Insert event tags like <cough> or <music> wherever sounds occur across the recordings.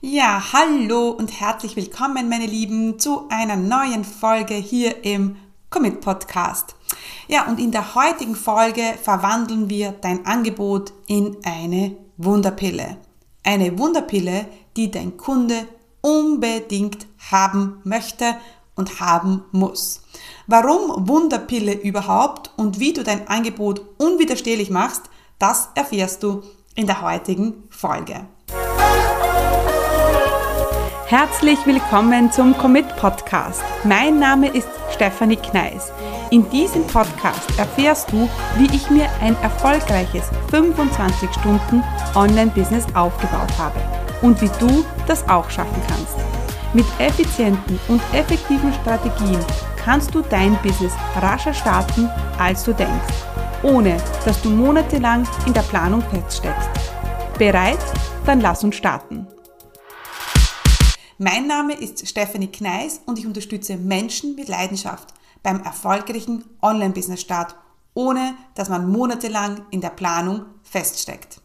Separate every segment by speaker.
Speaker 1: Ja, hallo und herzlich willkommen, meine Lieben, zu einer neuen Folge hier im Commit Podcast. Ja, und in der heutigen Folge verwandeln wir dein Angebot in eine Wunderpille. Eine Wunderpille, die dein Kunde unbedingt haben möchte und haben muss. Warum Wunderpille überhaupt und wie du dein Angebot unwiderstehlich machst, das erfährst du in der heutigen Folge. Herzlich willkommen zum Commit Podcast. Mein Name ist Stefanie Kneis. In diesem Podcast erfährst du, wie ich mir ein erfolgreiches 25 Stunden Online-Business aufgebaut habe und wie du das auch schaffen kannst. Mit effizienten und effektiven Strategien kannst du dein Business rascher starten, als du denkst, ohne dass du monatelang in der Planung feststeckst. Bereit? Dann lass uns starten. Mein Name ist Stephanie Kneis und ich unterstütze Menschen mit Leidenschaft beim erfolgreichen Online-Business-Start, ohne dass man monatelang in der Planung feststeckt.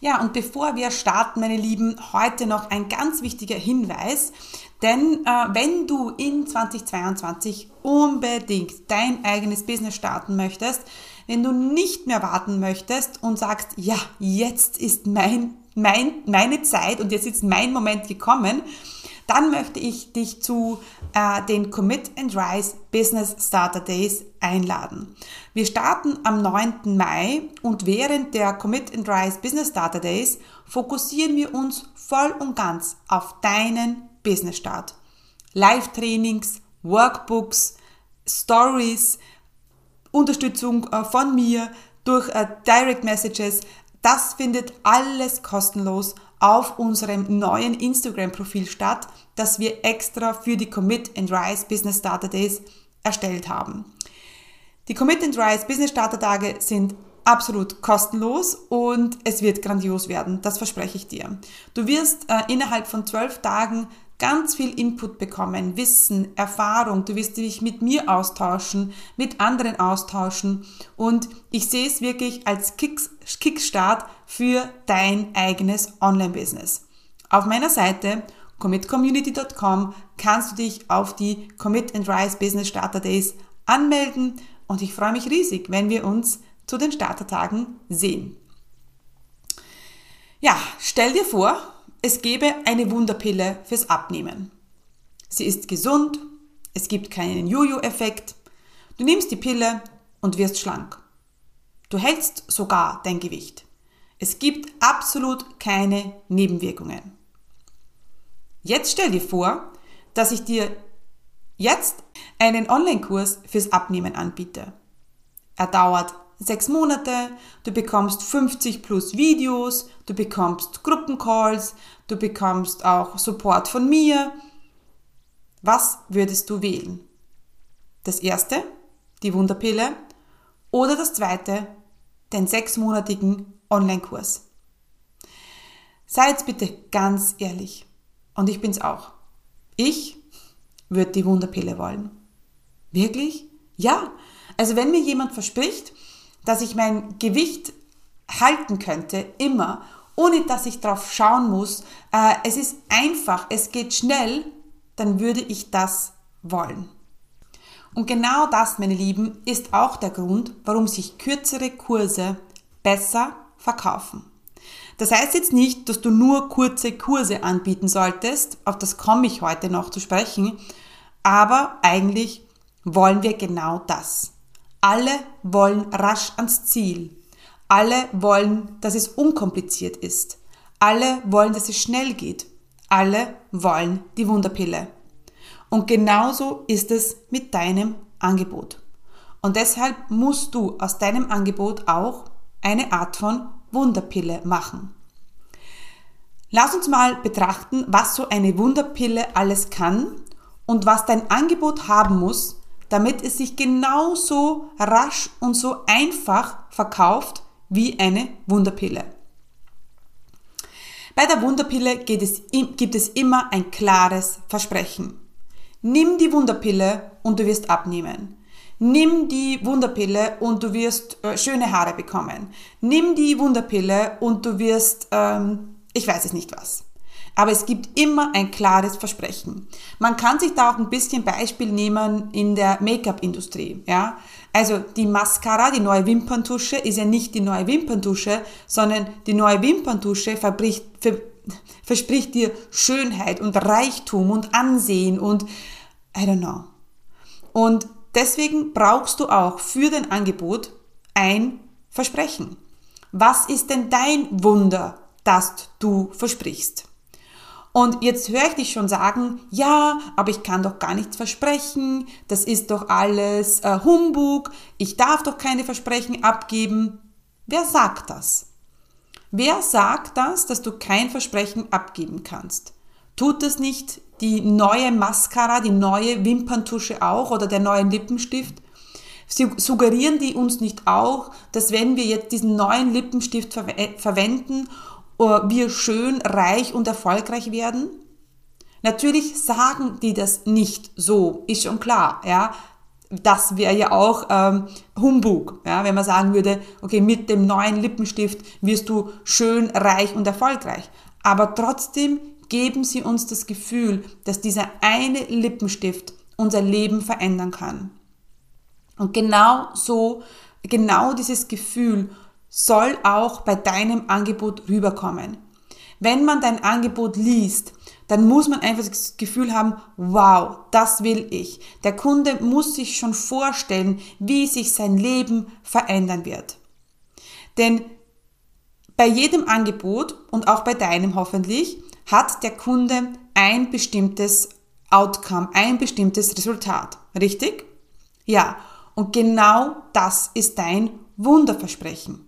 Speaker 1: Ja, und bevor wir starten, meine Lieben, heute noch ein ganz wichtiger Hinweis. Denn äh, wenn du in 2022 unbedingt dein eigenes Business starten möchtest, wenn du nicht mehr warten möchtest und sagst, ja, jetzt ist mein, mein, meine Zeit und jetzt ist mein Moment gekommen, dann möchte ich dich zu äh, den Commit and Rise Business Starter Days einladen. Wir starten am 9. Mai und während der Commit and Rise Business Starter Days fokussieren wir uns voll und ganz auf deinen Business Start. Live-Trainings, Workbooks, Stories, Unterstützung äh, von mir durch äh, Direct Messages. Das findet alles kostenlos auf unserem neuen Instagram-Profil statt, das wir extra für die Commit and Rise Business Starter Days erstellt haben. Die Commit and Rise Business Starter Tage sind absolut kostenlos und es wird grandios werden, das verspreche ich dir. Du wirst äh, innerhalb von zwölf Tagen ganz viel Input bekommen, Wissen, Erfahrung. Du wirst dich mit mir austauschen, mit anderen austauschen und ich sehe es wirklich als Kickstart für dein eigenes Online-Business. Auf meiner Seite commitcommunity.com kannst du dich auf die Commit and Rise Business Starter Days anmelden und ich freue mich riesig, wenn wir uns zu den Startertagen sehen. Ja, stell dir vor, es gäbe eine Wunderpille fürs Abnehmen. Sie ist gesund, es gibt keinen Jojo-Effekt, du nimmst die Pille und wirst schlank. Du hältst sogar dein Gewicht. Es gibt absolut keine Nebenwirkungen. Jetzt stell dir vor, dass ich dir jetzt einen Online-Kurs fürs Abnehmen anbiete. Er dauert sechs Monate, du bekommst 50 plus Videos, du bekommst Gruppencalls, du bekommst auch Support von mir. Was würdest du wählen? Das erste, die Wunderpille, oder das zweite, den sechsmonatigen Online-Kurs. Sei jetzt bitte ganz ehrlich. Und ich bin's auch. Ich würde die Wunderpille wollen. Wirklich? Ja. Also wenn mir jemand verspricht, dass ich mein Gewicht halten könnte, immer, ohne dass ich drauf schauen muss, äh, es ist einfach, es geht schnell, dann würde ich das wollen. Und genau das, meine Lieben, ist auch der Grund, warum sich kürzere Kurse besser verkaufen. Das heißt jetzt nicht, dass du nur kurze Kurse anbieten solltest, auf das komme ich heute noch zu sprechen, aber eigentlich wollen wir genau das. Alle wollen rasch ans Ziel. Alle wollen, dass es unkompliziert ist. Alle wollen, dass es schnell geht. Alle wollen die Wunderpille. Und genauso ist es mit deinem Angebot. Und deshalb musst du aus deinem Angebot auch eine Art von Wunderpille machen. Lass uns mal betrachten, was so eine Wunderpille alles kann und was dein Angebot haben muss, damit es sich genauso rasch und so einfach verkauft wie eine Wunderpille. Bei der Wunderpille es, gibt es immer ein klares Versprechen. Nimm die Wunderpille und du wirst abnehmen. Nimm die Wunderpille und du wirst äh, schöne Haare bekommen. Nimm die Wunderpille und du wirst, ähm, ich weiß es nicht was. Aber es gibt immer ein klares Versprechen. Man kann sich da auch ein bisschen Beispiel nehmen in der Make-up-Industrie, ja. Also die Mascara, die neue Wimperntusche, ist ja nicht die neue Wimperntusche, sondern die neue Wimperntusche verbricht, ver, verspricht dir Schönheit und Reichtum und Ansehen und I don't know. Und deswegen brauchst du auch für dein Angebot ein Versprechen. Was ist denn dein Wunder, das du versprichst? Und jetzt höre ich dich schon sagen, ja, aber ich kann doch gar nichts versprechen, das ist doch alles äh, Humbug, ich darf doch keine Versprechen abgeben. Wer sagt das? Wer sagt das, dass du kein Versprechen abgeben kannst? Tut das nicht die neue Mascara, die neue Wimperntusche auch oder der neue Lippenstift? Suggerieren die uns nicht auch, dass wenn wir jetzt diesen neuen Lippenstift ver verwenden, wir schön, reich und erfolgreich werden? Natürlich sagen die das nicht so, ist schon klar, ja. Das wäre ja auch ähm, Humbug, ja, wenn man sagen würde, okay, mit dem neuen Lippenstift wirst du schön, reich und erfolgreich. Aber trotzdem geben sie uns das Gefühl, dass dieser eine Lippenstift unser Leben verändern kann. Und genau so, genau dieses Gefühl soll auch bei deinem Angebot rüberkommen. Wenn man dein Angebot liest, dann muss man einfach das Gefühl haben, wow, das will ich. Der Kunde muss sich schon vorstellen, wie sich sein Leben verändern wird. Denn bei jedem Angebot und auch bei deinem hoffentlich hat der Kunde ein bestimmtes Outcome, ein bestimmtes Resultat. Richtig? Ja. Und genau das ist dein Wunderversprechen.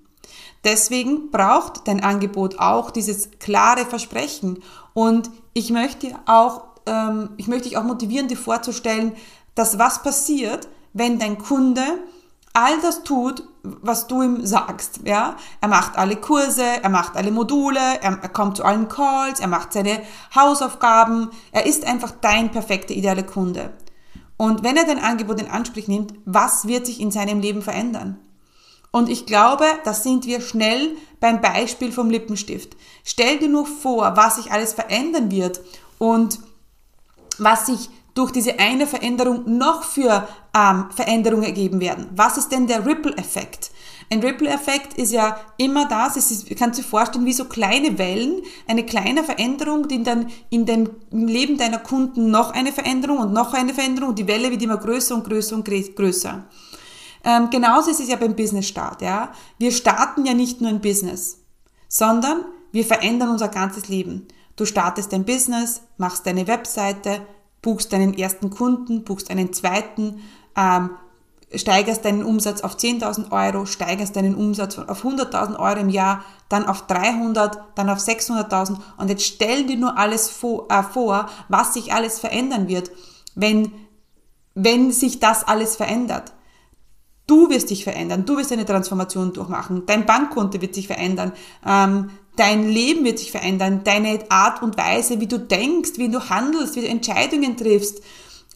Speaker 1: Deswegen braucht dein Angebot auch dieses klare Versprechen. Und ich möchte auch, ähm, ich möchte dich auch motivieren, dir vorzustellen, dass was passiert, wenn dein Kunde all das tut, was du ihm sagst. Ja? Er macht alle Kurse, er macht alle Module, er, er kommt zu allen Calls, er macht seine Hausaufgaben. Er ist einfach dein perfekter, idealer Kunde. Und wenn er dein Angebot in Anspruch nimmt, was wird sich in seinem Leben verändern? Und ich glaube, da sind wir schnell beim Beispiel vom Lippenstift. Stell dir nur vor, was sich alles verändern wird und was sich durch diese eine Veränderung noch für ähm, Veränderungen ergeben werden. Was ist denn der Ripple-Effekt? Ein Ripple-Effekt ist ja immer das, es ist, kannst du dir vorstellen, wie so kleine Wellen, eine kleine Veränderung, die dann in dem Leben deiner Kunden noch eine Veränderung und noch eine Veränderung die Welle wird immer größer und größer und größer. Ähm, genauso ist es ja beim Business-Start. Ja? Wir starten ja nicht nur ein Business, sondern wir verändern unser ganzes Leben. Du startest dein Business, machst deine Webseite, buchst deinen ersten Kunden, buchst einen zweiten, ähm, steigerst deinen Umsatz auf 10.000 Euro, steigerst deinen Umsatz auf 100.000 Euro im Jahr, dann auf 300, dann auf 600.000 und jetzt stell dir nur alles vor, äh, vor, was sich alles verändern wird, wenn, wenn sich das alles verändert. Du wirst dich verändern, du wirst eine Transformation durchmachen, dein Bankkonto wird sich verändern, ähm, dein Leben wird sich verändern, deine Art und Weise, wie du denkst, wie du handelst, wie du Entscheidungen triffst,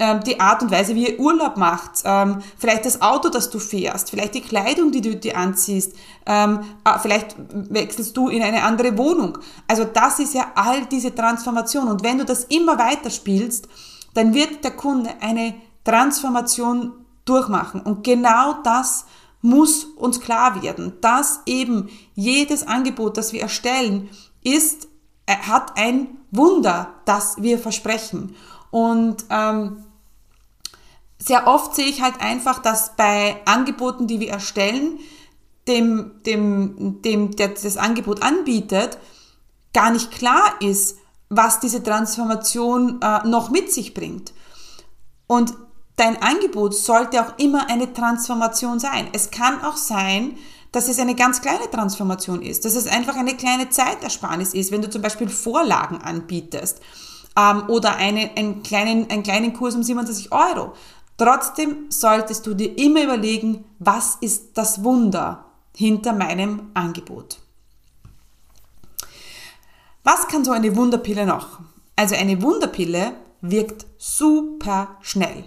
Speaker 1: ähm, die Art und Weise, wie ihr Urlaub macht, ähm, vielleicht das Auto, das du fährst, vielleicht die Kleidung, die du dir anziehst, ähm, äh, vielleicht wechselst du in eine andere Wohnung. Also das ist ja all diese Transformation. Und wenn du das immer weiter spielst, dann wird der Kunde eine Transformation durchmachen. Und genau das muss uns klar werden, dass eben jedes Angebot, das wir erstellen, ist, äh, hat ein Wunder, das wir versprechen. Und ähm, sehr oft sehe ich halt einfach, dass bei Angeboten, die wir erstellen, dem, dem, dem, der das Angebot anbietet, gar nicht klar ist, was diese Transformation äh, noch mit sich bringt. Und dein Angebot sollte auch immer eine Transformation sein. Es kann auch sein, dass es eine ganz kleine Transformation ist, dass es einfach eine kleine Zeitersparnis ist, wenn du zum Beispiel Vorlagen anbietest ähm, oder eine, einen, kleinen, einen kleinen Kurs um 27 Euro. Trotzdem solltest du dir immer überlegen, was ist das Wunder hinter meinem Angebot. Was kann so eine Wunderpille noch? Also eine Wunderpille wirkt super schnell.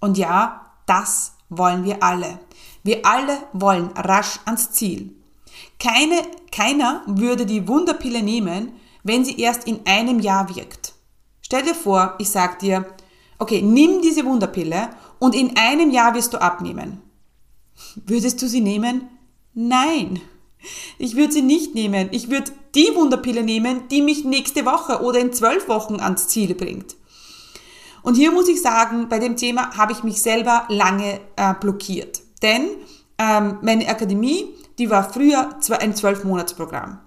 Speaker 1: Und ja, das wollen wir alle. Wir alle wollen rasch ans Ziel. Keine, keiner würde die Wunderpille nehmen, wenn sie erst in einem Jahr wirkt. Stell dir vor, ich sag dir, okay, nimm diese Wunderpille und in einem Jahr wirst du abnehmen. Würdest du sie nehmen? Nein. Ich würde sie nicht nehmen. Ich würde die Wunderpille nehmen, die mich nächste Woche oder in zwölf Wochen ans Ziel bringt. Und hier muss ich sagen, bei dem Thema habe ich mich selber lange äh, blockiert. Denn ähm, meine Akademie, die war früher ein Zwölf-Monats-Programm.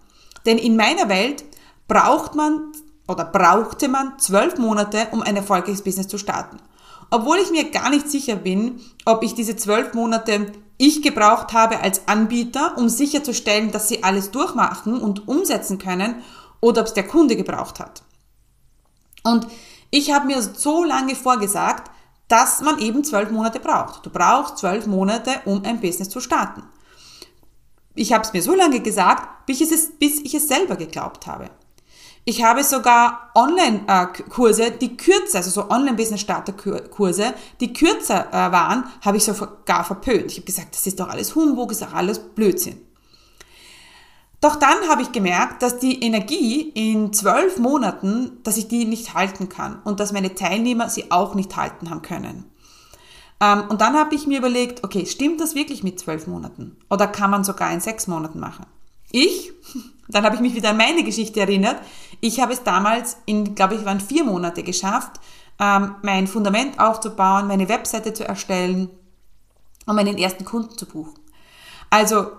Speaker 1: Denn in meiner Welt braucht man oder brauchte man zwölf Monate, um ein erfolgreiches Business zu starten. Obwohl ich mir gar nicht sicher bin, ob ich diese zwölf Monate ich gebraucht habe als Anbieter, um sicherzustellen, dass sie alles durchmachen und umsetzen können, oder ob es der Kunde gebraucht hat. Und ich habe mir so lange vorgesagt, dass man eben zwölf Monate braucht. Du brauchst zwölf Monate, um ein Business zu starten. Ich habe es mir so lange gesagt, bis ich es, bis ich es selber geglaubt habe. Ich habe sogar Online-Kurse, die kürzer, also so Online-Business-Starter-Kurse, die kürzer äh, waren, habe ich sogar verpönt. Ich habe gesagt, das ist doch alles Humbug, ist doch alles Blödsinn. Doch dann habe ich gemerkt, dass die Energie in zwölf Monaten, dass ich die nicht halten kann und dass meine Teilnehmer sie auch nicht halten haben können. Ähm, und dann habe ich mir überlegt, okay, stimmt das wirklich mit zwölf Monaten? Oder kann man sogar in sechs Monaten machen? Ich, <laughs> dann habe ich mich wieder an meine Geschichte erinnert. Ich habe es damals in, glaube ich, waren vier Monate geschafft, ähm, mein Fundament aufzubauen, meine Webseite zu erstellen und meinen ersten Kunden zu buchen. Also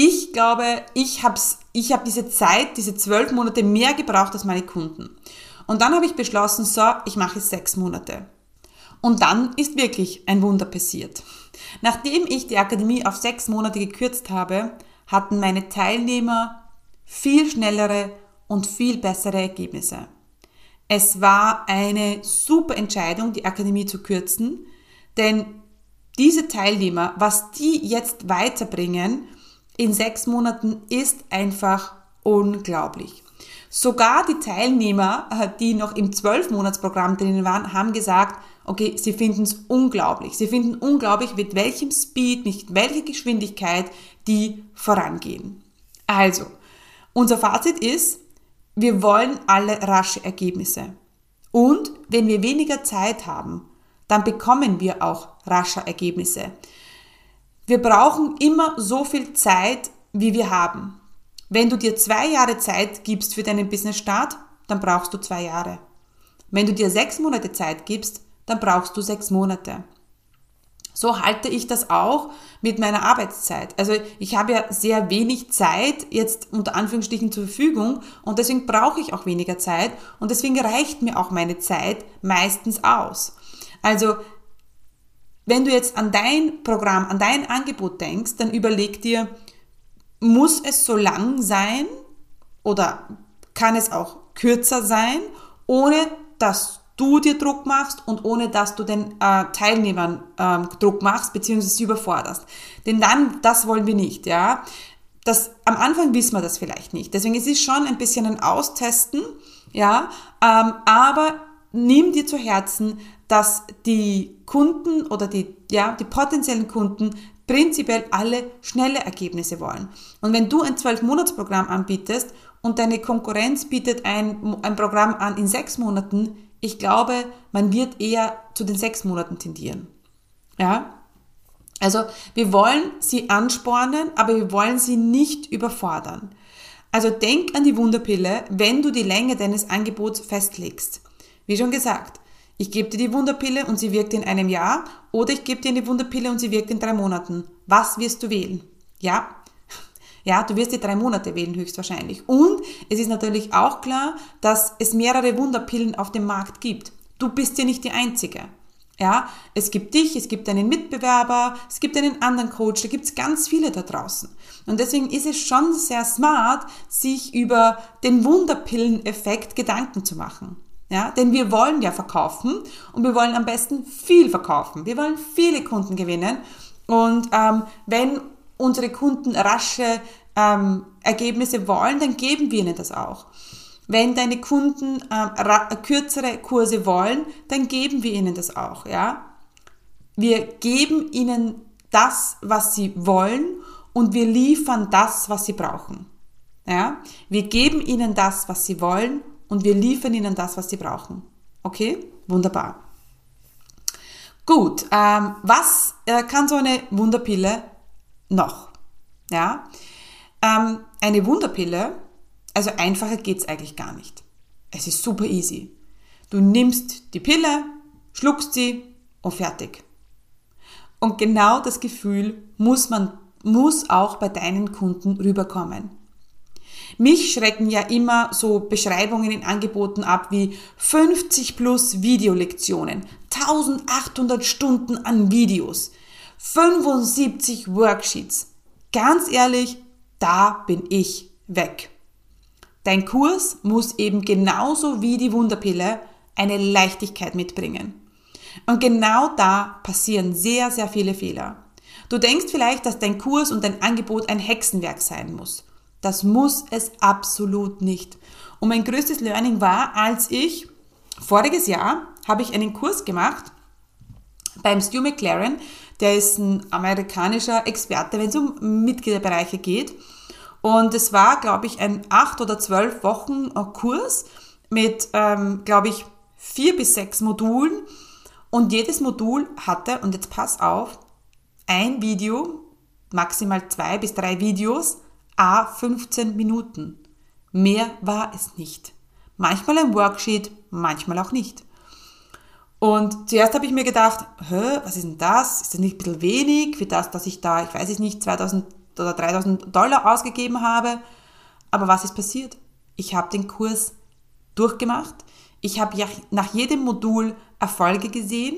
Speaker 1: ich glaube, ich habe ich hab diese Zeit, diese zwölf Monate mehr gebraucht als meine Kunden. Und dann habe ich beschlossen, so, ich mache es sechs Monate. Und dann ist wirklich ein Wunder passiert. Nachdem ich die Akademie auf sechs Monate gekürzt habe, hatten meine Teilnehmer viel schnellere und viel bessere Ergebnisse. Es war eine super Entscheidung, die Akademie zu kürzen, denn diese Teilnehmer, was die jetzt weiterbringen in sechs Monaten, ist einfach unglaublich. Sogar die Teilnehmer, äh, die noch im Zwölfmonatsprogramm drinnen waren, haben gesagt, okay, sie finden es unglaublich. Sie finden unglaublich, mit welchem Speed, mit welcher Geschwindigkeit die vorangehen. Also, unser Fazit ist, wir wollen alle rasche Ergebnisse. Und wenn wir weniger Zeit haben, dann bekommen wir auch rascher Ergebnisse. Wir brauchen immer so viel Zeit, wie wir haben. Wenn du dir zwei Jahre Zeit gibst für deinen Business-Start, dann brauchst du zwei Jahre. Wenn du dir sechs Monate Zeit gibst, dann brauchst du sechs Monate. So halte ich das auch mit meiner Arbeitszeit. Also ich habe ja sehr wenig Zeit jetzt unter Anführungsstrichen zur Verfügung und deswegen brauche ich auch weniger Zeit und deswegen reicht mir auch meine Zeit meistens aus. Also wenn du jetzt an dein Programm, an dein Angebot denkst, dann überleg dir, muss es so lang sein oder kann es auch kürzer sein, ohne dass du dir Druck machst und ohne dass du den äh, Teilnehmern ähm, Druck machst beziehungsweise sie überforderst. Denn dann, das wollen wir nicht, ja. Das, am Anfang wissen wir das vielleicht nicht. Deswegen ist es schon ein bisschen ein Austesten, ja. Ähm, aber nimm dir zu Herzen, dass die Kunden oder die, ja, die potenziellen Kunden prinzipiell alle schnelle Ergebnisse wollen. Und wenn du ein 12-Monats-Programm anbietest und deine Konkurrenz bietet ein, ein Programm an in sechs Monaten, ich glaube, man wird eher zu den sechs Monaten tendieren. Ja? Also wir wollen sie anspornen, aber wir wollen sie nicht überfordern. Also denk an die Wunderpille, wenn du die Länge deines Angebots festlegst. Wie schon gesagt, ich gebe dir die Wunderpille und sie wirkt in einem Jahr oder ich gebe dir eine Wunderpille und sie wirkt in drei Monaten. Was wirst du wählen? Ja, ja, du wirst die drei Monate wählen höchstwahrscheinlich. Und es ist natürlich auch klar, dass es mehrere Wunderpillen auf dem Markt gibt. Du bist ja nicht die Einzige. Ja, es gibt dich, es gibt einen Mitbewerber, es gibt einen anderen Coach, da gibt es ganz viele da draußen. Und deswegen ist es schon sehr smart, sich über den Wunderpilleneffekt Gedanken zu machen. Ja, denn wir wollen ja verkaufen und wir wollen am besten viel verkaufen. Wir wollen viele Kunden gewinnen. Und ähm, wenn unsere Kunden rasche ähm, Ergebnisse wollen, dann geben wir ihnen das auch. Wenn deine Kunden ähm, kürzere Kurse wollen, dann geben wir ihnen das auch, ja. Wir geben ihnen das, was sie wollen und wir liefern das, was sie brauchen. Ja? Wir geben ihnen das, was sie wollen und wir liefern ihnen das, was sie brauchen. Okay? Wunderbar. Gut, ähm, was äh, kann so eine Wunderpille noch? Ja, ähm, eine Wunderpille, also einfacher geht's eigentlich gar nicht. Es ist super easy. Du nimmst die Pille, schluckst sie und fertig. Und genau das Gefühl muss man, muss auch bei deinen Kunden rüberkommen. Mich schrecken ja immer so Beschreibungen in Angeboten ab wie 50 plus Videolektionen, 1800 Stunden an Videos, 75 Worksheets. Ganz ehrlich, da bin ich weg. Dein Kurs muss eben genauso wie die Wunderpille eine Leichtigkeit mitbringen. Und genau da passieren sehr, sehr viele Fehler. Du denkst vielleicht, dass dein Kurs und dein Angebot ein Hexenwerk sein muss. Das muss es absolut nicht. Und mein größtes Learning war, als ich voriges Jahr habe ich einen Kurs gemacht beim Stu McLaren, der ist ein amerikanischer Experte, wenn es um Mitgliederbereiche geht. Und es war, glaube ich, ein acht oder zwölf Wochen Kurs mit, ähm, glaube ich, vier bis sechs Modulen. Und jedes Modul hatte, und jetzt pass auf, ein Video, maximal zwei bis drei Videos, a 15 Minuten. Mehr war es nicht. Manchmal ein Worksheet, manchmal auch nicht. Und zuerst habe ich mir gedacht, Hä, was ist denn das? Ist das nicht ein bisschen wenig für das, dass ich da, ich weiß es nicht, 2000 oder 3000 Dollar ausgegeben habe? Aber was ist passiert? Ich habe den Kurs durchgemacht. Ich habe nach jedem Modul Erfolge gesehen.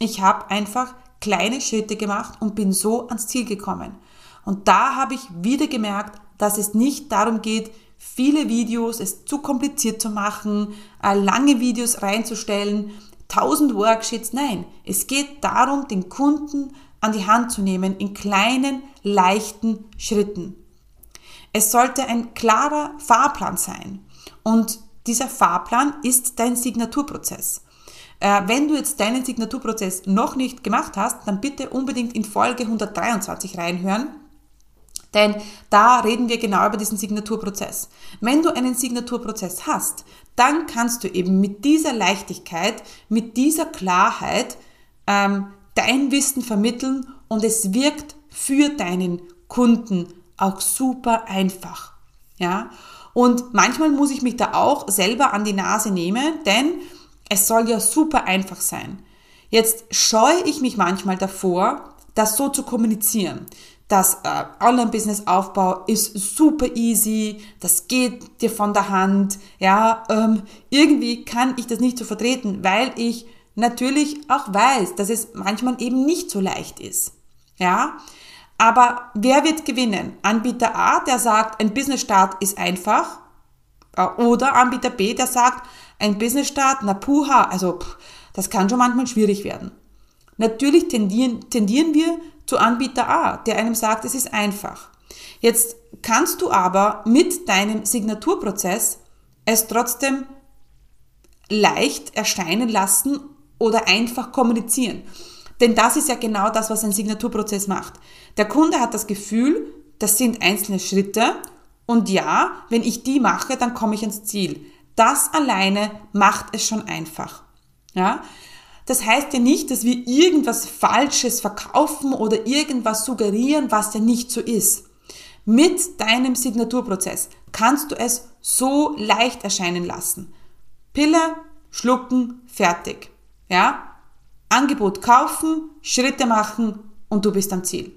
Speaker 1: Ich habe einfach kleine Schritte gemacht und bin so ans Ziel gekommen. Und da habe ich wieder gemerkt, dass es nicht darum geht, viele Videos, es zu kompliziert zu machen, äh, lange Videos reinzustellen, tausend Worksheets. Nein, es geht darum, den Kunden an die Hand zu nehmen in kleinen, leichten Schritten. Es sollte ein klarer Fahrplan sein. Und dieser Fahrplan ist dein Signaturprozess. Äh, wenn du jetzt deinen Signaturprozess noch nicht gemacht hast, dann bitte unbedingt in Folge 123 reinhören. Denn da reden wir genau über diesen Signaturprozess. Wenn du einen Signaturprozess hast, dann kannst du eben mit dieser Leichtigkeit, mit dieser Klarheit ähm, dein Wissen vermitteln und es wirkt für deinen Kunden auch super einfach. Ja? Und manchmal muss ich mich da auch selber an die Nase nehmen, denn es soll ja super einfach sein. Jetzt scheue ich mich manchmal davor, das so zu kommunizieren das äh, Online-Business-Aufbau ist super easy, das geht dir von der Hand, ja, ähm, irgendwie kann ich das nicht so vertreten, weil ich natürlich auch weiß, dass es manchmal eben nicht so leicht ist, ja. Aber wer wird gewinnen? Anbieter A, der sagt, ein Business-Start ist einfach, äh, oder Anbieter B, der sagt, ein Business-Start, na puha, also pff, das kann schon manchmal schwierig werden. Natürlich tendieren, tendieren wir zu Anbieter A, der einem sagt, es ist einfach. Jetzt kannst du aber mit deinem Signaturprozess es trotzdem leicht erscheinen lassen oder einfach kommunizieren. Denn das ist ja genau das, was ein Signaturprozess macht. Der Kunde hat das Gefühl, das sind einzelne Schritte und ja, wenn ich die mache, dann komme ich ans Ziel. Das alleine macht es schon einfach. Ja? Das heißt ja nicht, dass wir irgendwas Falsches verkaufen oder irgendwas suggerieren, was ja nicht so ist. Mit deinem Signaturprozess kannst du es so leicht erscheinen lassen. Pille, schlucken, fertig. Ja? Angebot kaufen, Schritte machen und du bist am Ziel.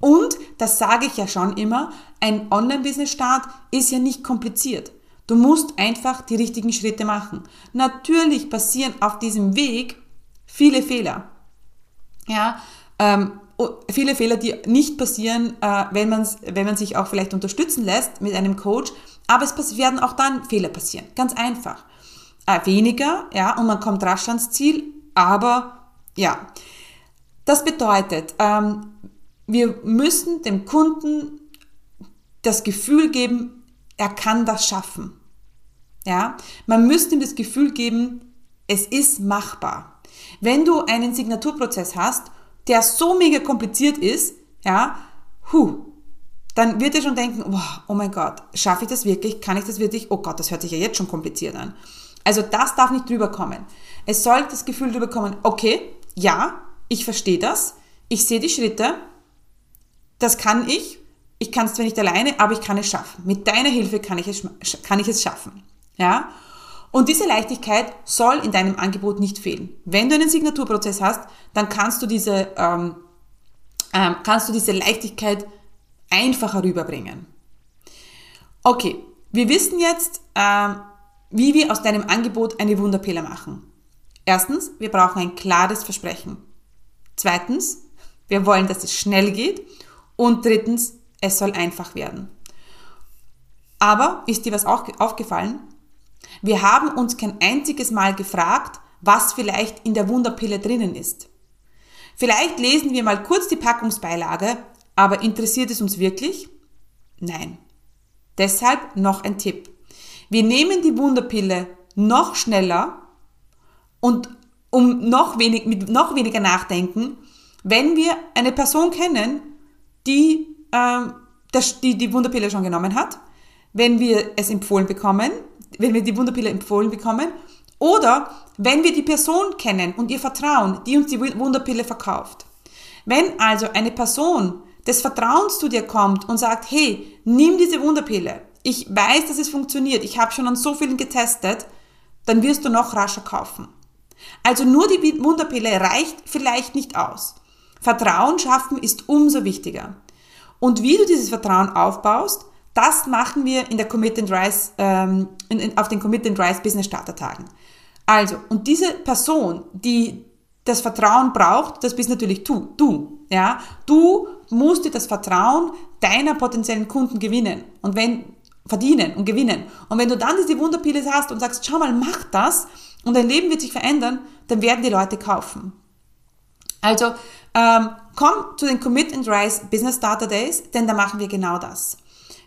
Speaker 1: Und, das sage ich ja schon immer, ein Online-Business-Start ist ja nicht kompliziert. Du musst einfach die richtigen Schritte machen. Natürlich passieren auf diesem Weg viele Fehler. Ja, ähm, viele Fehler, die nicht passieren, äh, wenn, man's, wenn man sich auch vielleicht unterstützen lässt mit einem Coach, aber es werden auch dann Fehler passieren. Ganz einfach. Äh, weniger, ja, und man kommt rasch ans Ziel, aber ja. Das bedeutet, ähm, wir müssen dem Kunden das Gefühl geben, er kann das schaffen. Ja, man müsste ihm das Gefühl geben, es ist machbar. Wenn du einen Signaturprozess hast, der so mega kompliziert ist, ja, hu, dann wird er schon denken, oh, oh mein Gott, schaffe ich das wirklich? Kann ich das wirklich? Oh Gott, das hört sich ja jetzt schon kompliziert an. Also das darf nicht drüber kommen. Es soll das Gefühl drüber kommen, okay, ja, ich verstehe das, ich sehe die Schritte, das kann ich, ich kann es zwar nicht alleine, aber ich kann es schaffen. Mit deiner Hilfe kann ich es, kann ich es schaffen. Ja? Und diese Leichtigkeit soll in deinem Angebot nicht fehlen. Wenn du einen Signaturprozess hast, dann kannst du diese, ähm, ähm, kannst du diese Leichtigkeit einfacher rüberbringen. Okay, wir wissen jetzt, ähm, wie wir aus deinem Angebot eine Wunderpille machen. Erstens, wir brauchen ein klares Versprechen. Zweitens, wir wollen, dass es schnell geht. Und drittens, es soll einfach werden. Aber ist dir was aufgefallen? Wir haben uns kein einziges Mal gefragt, was vielleicht in der Wunderpille drinnen ist. Vielleicht lesen wir mal kurz die Packungsbeilage, aber interessiert es uns wirklich? Nein. Deshalb noch ein Tipp. Wir nehmen die Wunderpille noch schneller und um noch wenig, mit noch weniger Nachdenken, wenn wir eine Person kennen, die, ähm, die die Wunderpille schon genommen hat, wenn wir es empfohlen bekommen, wenn wir die Wunderpille empfohlen bekommen, oder wenn wir die Person kennen und ihr vertrauen, die uns die Wunderpille verkauft. Wenn also eine Person des Vertrauens zu dir kommt und sagt, hey, nimm diese Wunderpille, ich weiß, dass es funktioniert, ich habe schon an so vielen getestet, dann wirst du noch rascher kaufen. Also nur die Wunderpille reicht vielleicht nicht aus. Vertrauen schaffen ist umso wichtiger. Und wie du dieses Vertrauen aufbaust, das machen wir in der Commit and Rise, ähm, in, in, auf den Commit and Rise Business Starter Tagen. Also, und diese Person, die das Vertrauen braucht, das bist natürlich du, du, ja. Du musst dir das Vertrauen deiner potenziellen Kunden gewinnen und wenn, verdienen und gewinnen. Und wenn du dann diese Wunderpille hast und sagst, schau mal, mach das und dein Leben wird sich verändern, dann werden die Leute kaufen. Also, ähm, komm zu den Commit and Rise Business Starter Days, denn da machen wir genau das.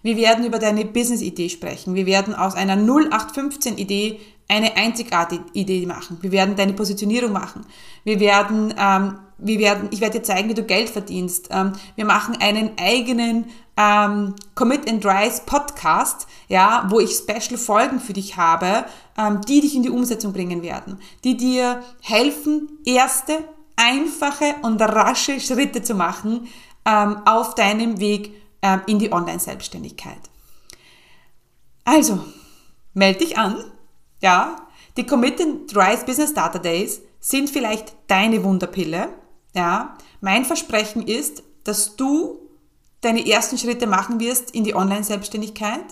Speaker 1: Wir werden über deine Business-Idee sprechen. Wir werden aus einer 0815-Idee eine einzigartige Idee machen. Wir werden deine Positionierung machen. Wir werden, ähm, wir werden, ich werde dir zeigen, wie du Geld verdienst. Ähm, wir machen einen eigenen ähm, Commit and Rise Podcast, ja, wo ich Special Folgen für dich habe, ähm, die dich in die Umsetzung bringen werden, die dir helfen, erste einfache und rasche Schritte zu machen ähm, auf deinem Weg ähm, in die Online-Selbstständigkeit. Also, melde dich an. Ja, die Commit and Rise Business Data Days sind vielleicht deine Wunderpille. Ja, mein Versprechen ist, dass du deine ersten Schritte machen wirst in die Online-Selbstständigkeit.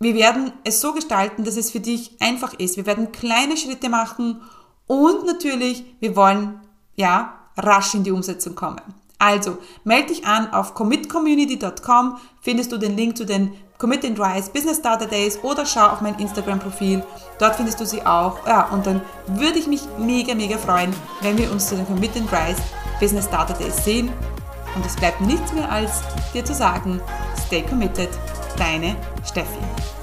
Speaker 1: Wir werden es so gestalten, dass es für dich einfach ist. Wir werden kleine Schritte machen und natürlich, wir wollen ja, rasch in die Umsetzung kommen. Also, melde dich an auf commitcommunity.com, findest du den Link zu den Commit and Rise Business Starter Days oder schau auf mein Instagram-Profil, dort findest du sie auch. Ja, und dann würde ich mich mega, mega freuen, wenn wir uns zu den Commit and Rise Business Starter Days sehen. Und es bleibt nichts mehr als dir zu sagen, stay committed, deine Steffi.